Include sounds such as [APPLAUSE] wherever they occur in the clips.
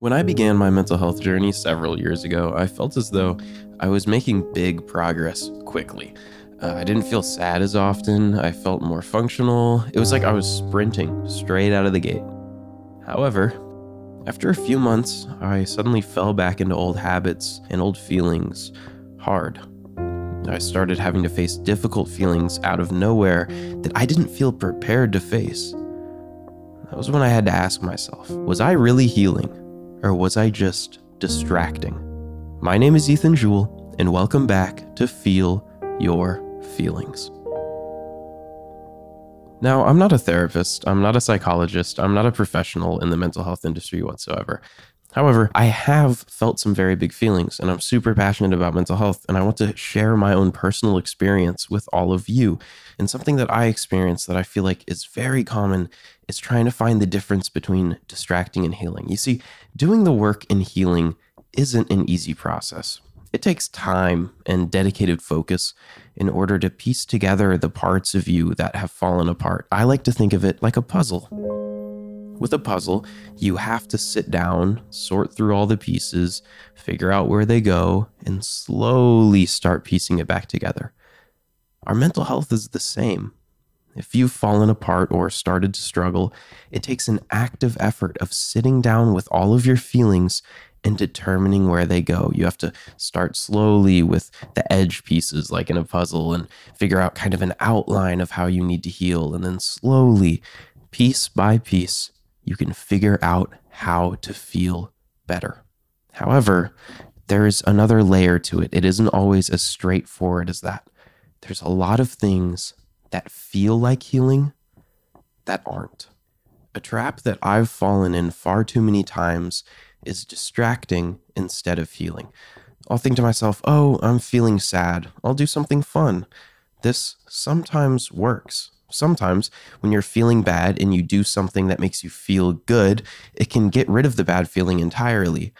When I began my mental health journey several years ago, I felt as though I was making big progress quickly. Uh, I didn't feel sad as often, I felt more functional. It was like I was sprinting straight out of the gate. However, after a few months, I suddenly fell back into old habits and old feelings hard. I started having to face difficult feelings out of nowhere that I didn't feel prepared to face. That was when I had to ask myself was I really healing? Or was I just distracting? My name is Ethan Jewell, and welcome back to Feel Your Feelings. Now, I'm not a therapist, I'm not a psychologist, I'm not a professional in the mental health industry whatsoever. However, I have felt some very big feelings, and I'm super passionate about mental health, and I want to share my own personal experience with all of you. And something that I experience that I feel like is very common is trying to find the difference between distracting and healing. You see, doing the work in healing isn't an easy process. It takes time and dedicated focus in order to piece together the parts of you that have fallen apart. I like to think of it like a puzzle. With a puzzle, you have to sit down, sort through all the pieces, figure out where they go, and slowly start piecing it back together. Our mental health is the same. If you've fallen apart or started to struggle, it takes an active effort of sitting down with all of your feelings and determining where they go. You have to start slowly with the edge pieces, like in a puzzle, and figure out kind of an outline of how you need to heal. And then slowly, piece by piece, you can figure out how to feel better. However, there's another layer to it. It isn't always as straightforward as that. There's a lot of things that feel like healing that aren't. A trap that I've fallen in far too many times is distracting instead of healing. I'll think to myself, oh, I'm feeling sad. I'll do something fun. This sometimes works. Sometimes, when you're feeling bad and you do something that makes you feel good, it can get rid of the bad feeling entirely.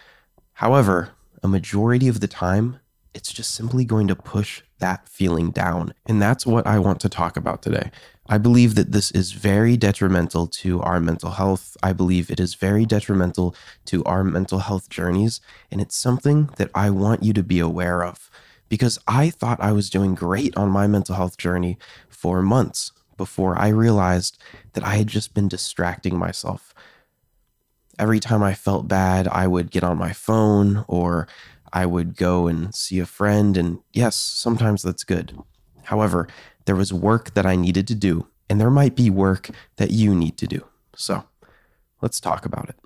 However, a majority of the time, it's just simply going to push that feeling down. And that's what I want to talk about today. I believe that this is very detrimental to our mental health. I believe it is very detrimental to our mental health journeys. And it's something that I want you to be aware of because I thought I was doing great on my mental health journey for months before I realized that I had just been distracting myself. Every time I felt bad, I would get on my phone or I would go and see a friend. And yes, sometimes that's good. However, there was work that I needed to do, and there might be work that you need to do. So let's talk about it.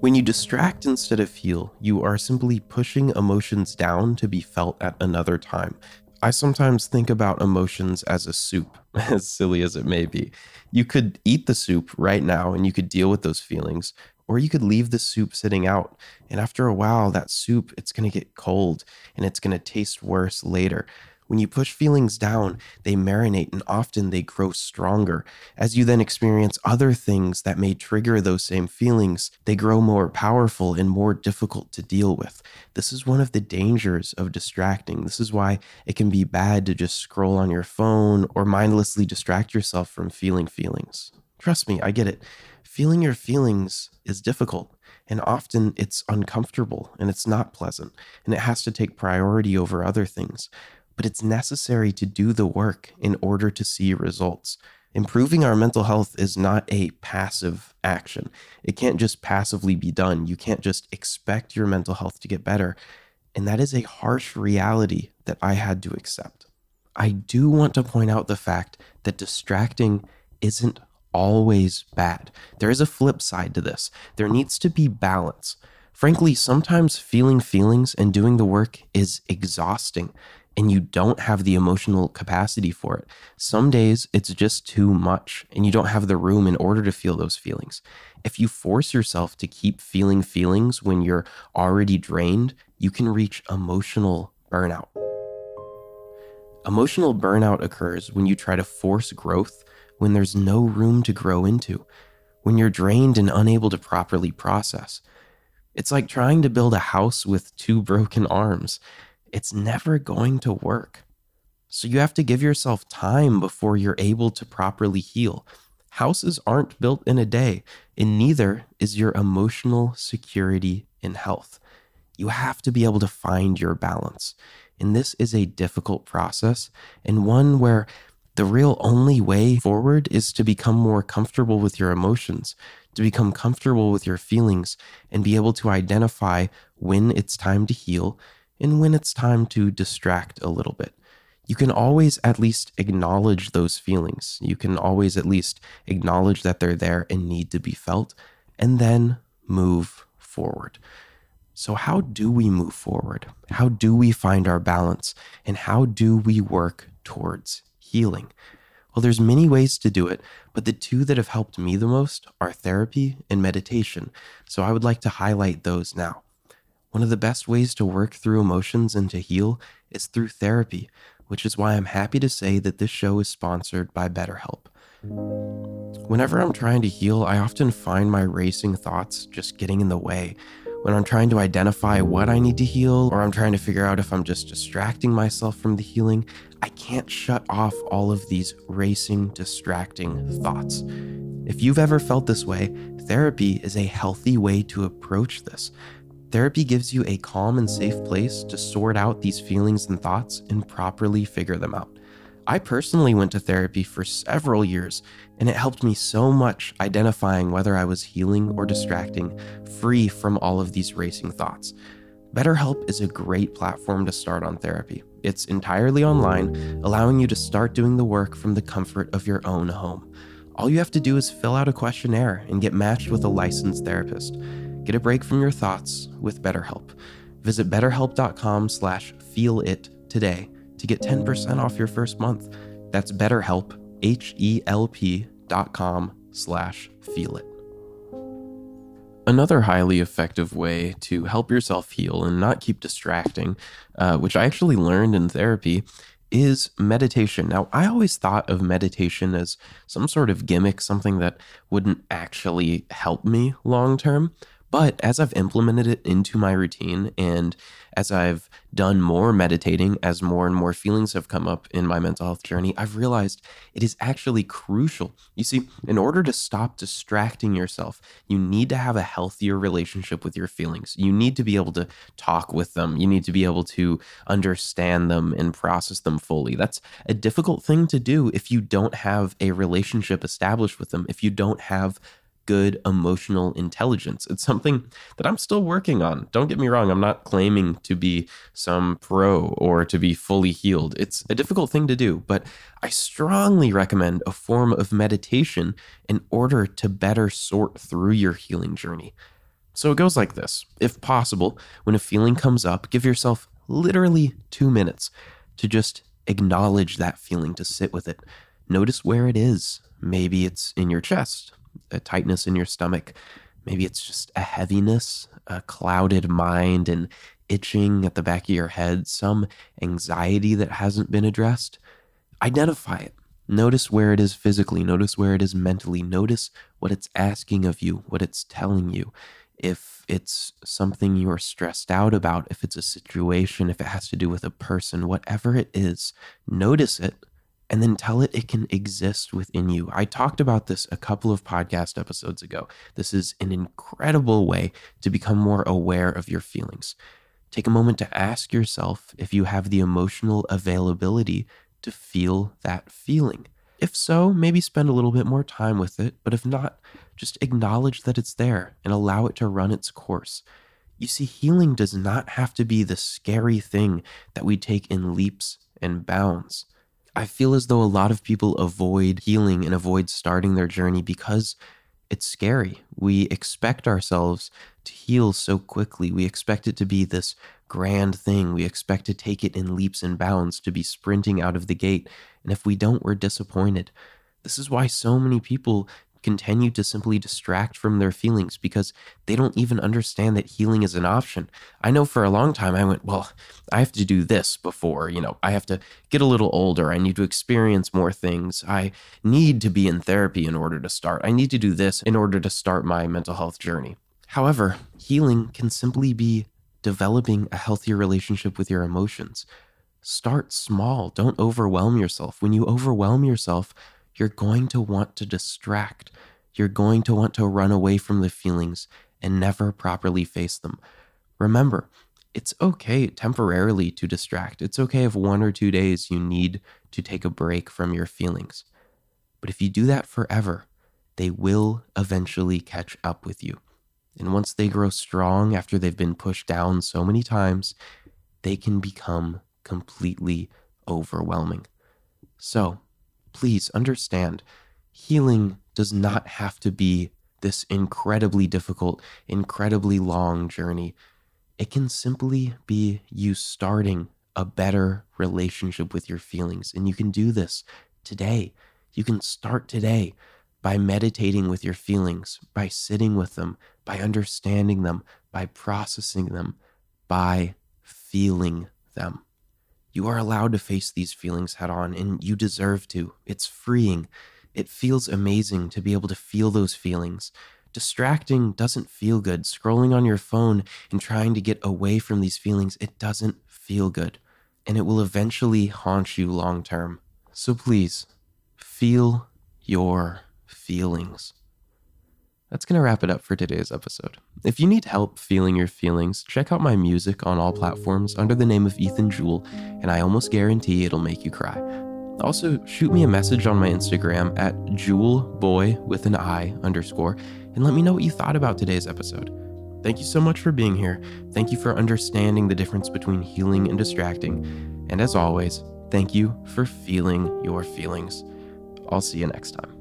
When you distract instead of heal, you are simply pushing emotions down to be felt at another time. I sometimes think about emotions as a soup, [LAUGHS] as silly as it may be. You could eat the soup right now and you could deal with those feelings, or you could leave the soup sitting out. And after a while, that soup, it's going to get cold and it's going to taste worse later. When you push feelings down, they marinate and often they grow stronger. As you then experience other things that may trigger those same feelings, they grow more powerful and more difficult to deal with. This is one of the dangers of distracting. This is why it can be bad to just scroll on your phone or mindlessly distract yourself from feeling feelings. Trust me, I get it. Feeling your feelings is difficult. And often it's uncomfortable and it's not pleasant, and it has to take priority over other things. But it's necessary to do the work in order to see results. Improving our mental health is not a passive action. It can't just passively be done. You can't just expect your mental health to get better. And that is a harsh reality that I had to accept. I do want to point out the fact that distracting isn't always bad. There is a flip side to this. There needs to be balance. Frankly, sometimes feeling feelings and doing the work is exhausting and you don't have the emotional capacity for it. Some days it's just too much and you don't have the room in order to feel those feelings. If you force yourself to keep feeling feelings when you're already drained, you can reach emotional burnout. Emotional burnout occurs when you try to force growth when there's no room to grow into, when you're drained and unable to properly process. It's like trying to build a house with two broken arms. It's never going to work. So you have to give yourself time before you're able to properly heal. Houses aren't built in a day, and neither is your emotional security in health. You have to be able to find your balance. And this is a difficult process and one where the real only way forward is to become more comfortable with your emotions, to become comfortable with your feelings, and be able to identify when it's time to heal and when it's time to distract a little bit. You can always at least acknowledge those feelings. You can always at least acknowledge that they're there and need to be felt, and then move forward. So, how do we move forward? How do we find our balance? And how do we work towards healing? Well, there's many ways to do it, but the two that have helped me the most are therapy and meditation. So, I would like to highlight those now. One of the best ways to work through emotions and to heal is through therapy, which is why I'm happy to say that this show is sponsored by BetterHelp. Whenever I'm trying to heal, I often find my racing thoughts just getting in the way when I'm trying to identify what I need to heal, or I'm trying to figure out if I'm just distracting myself from the healing, I can't shut off all of these racing, distracting thoughts. If you've ever felt this way, therapy is a healthy way to approach this. Therapy gives you a calm and safe place to sort out these feelings and thoughts and properly figure them out. I personally went to therapy for several years, and it helped me so much identifying whether I was healing or distracting, free from all of these racing thoughts. BetterHelp is a great platform to start on therapy. It's entirely online, allowing you to start doing the work from the comfort of your own home. All you have to do is fill out a questionnaire and get matched with a licensed therapist. Get a break from your thoughts with BetterHelp. Visit betterhelp.com slash feelit today to get 10% off your first month. That's BetterHelp, H-E-L-P dot com slash feel it. Another highly effective way to help yourself heal and not keep distracting, uh, which I actually learned in therapy, is meditation. Now, I always thought of meditation as some sort of gimmick, something that wouldn't actually help me long term. But as I've implemented it into my routine and as I've done more meditating, as more and more feelings have come up in my mental health journey, I've realized it is actually crucial. You see, in order to stop distracting yourself, you need to have a healthier relationship with your feelings. You need to be able to talk with them. You need to be able to understand them and process them fully. That's a difficult thing to do if you don't have a relationship established with them, if you don't have good emotional intelligence. It's something that I'm still working on. Don't get me wrong, I'm not claiming to be some pro or to be fully healed. It's a difficult thing to do, but I strongly recommend a form of meditation in order to better sort through your healing journey. So it goes like this If possible, when a feeling comes up, give yourself literally two minutes to just acknowledge that feeling, to sit with it. Notice where it is. Maybe it's in your chest a tightness in your stomach. Maybe it's just a heaviness, a clouded mind, and itching at the back of your head, some anxiety that hasn't been addressed. Identify it. Notice where it is physically, notice where it is mentally, notice what it's asking of you, what it's telling you. If it's something you're stressed out about, if it's a situation, if it has to do with a person, whatever it is, notice it and then tell it it can exist within you. I talked about this a couple of podcast episodes ago. This is an incredible way to become more aware of your feelings. Take a moment to ask yourself if you have the emotional availability to feel that feeling. If so, maybe spend a little bit more time with it, but if not, just acknowledge that it's there and allow it to run its course. You see, healing does not have to be the scary thing that we take in leaps and bounds. I feel as though a lot of people avoid healing and avoid starting their journey because it's scary. We expect ourselves to heal so quickly. We expect it to be this grand thing. We expect to take it in leaps and bounds, to be sprinting out of the gate. And if we don't, we're disappointed. This is why so many people continue to simply distract from their feelings because they don't even understand that healing is an option. I know for a long time I went, well, I have to do this before, you know, I have to get a little older. I need to experience more things. I need to be in therapy in order to start. I need to do this in order to start my mental health journey. However, healing can simply be developing a healthier relationship with your emotions. Start small. Don't overwhelm yourself. When you overwhelm yourself, you're going to want to distract. You're going to want to run away from the feelings and never properly face them. Remember, it's okay temporarily to distract. It's okay if one or two days you need to take a break from your feelings. But if you do that forever, they will eventually catch up with you. And once they grow strong after they've been pushed down so many times, they can become completely overwhelming. So please understand healing does not have to be this incredibly difficult, incredibly long journey. It can simply be you starting a better relationship with your feelings. And you can do this today. You can start today by meditating with your feelings, by sitting with them, by understanding them, by processing them, by feeling them. You are allowed to face these feelings head on, and you deserve to. It's freeing. It feels amazing to be able to feel those feelings. Distracting doesn't feel good. Scrolling on your phone and trying to get away from these feelings, it doesn't feel good. And it will eventually haunt you long term. So please, feel your feelings. That's going to wrap it up for today's episode. If you need help feeling your feelings, check out my music on all platforms under the name of Ethan Jewell, and I almost guarantee it'll make you cry. Also, shoot me a message on my Instagram at jewelboy with an I underscore and let me know what you thought about today's episode. Thank you so much for being here. Thank you for understanding the difference between healing and distracting. And as always, thank you for feeling your feelings. I'll see you next time.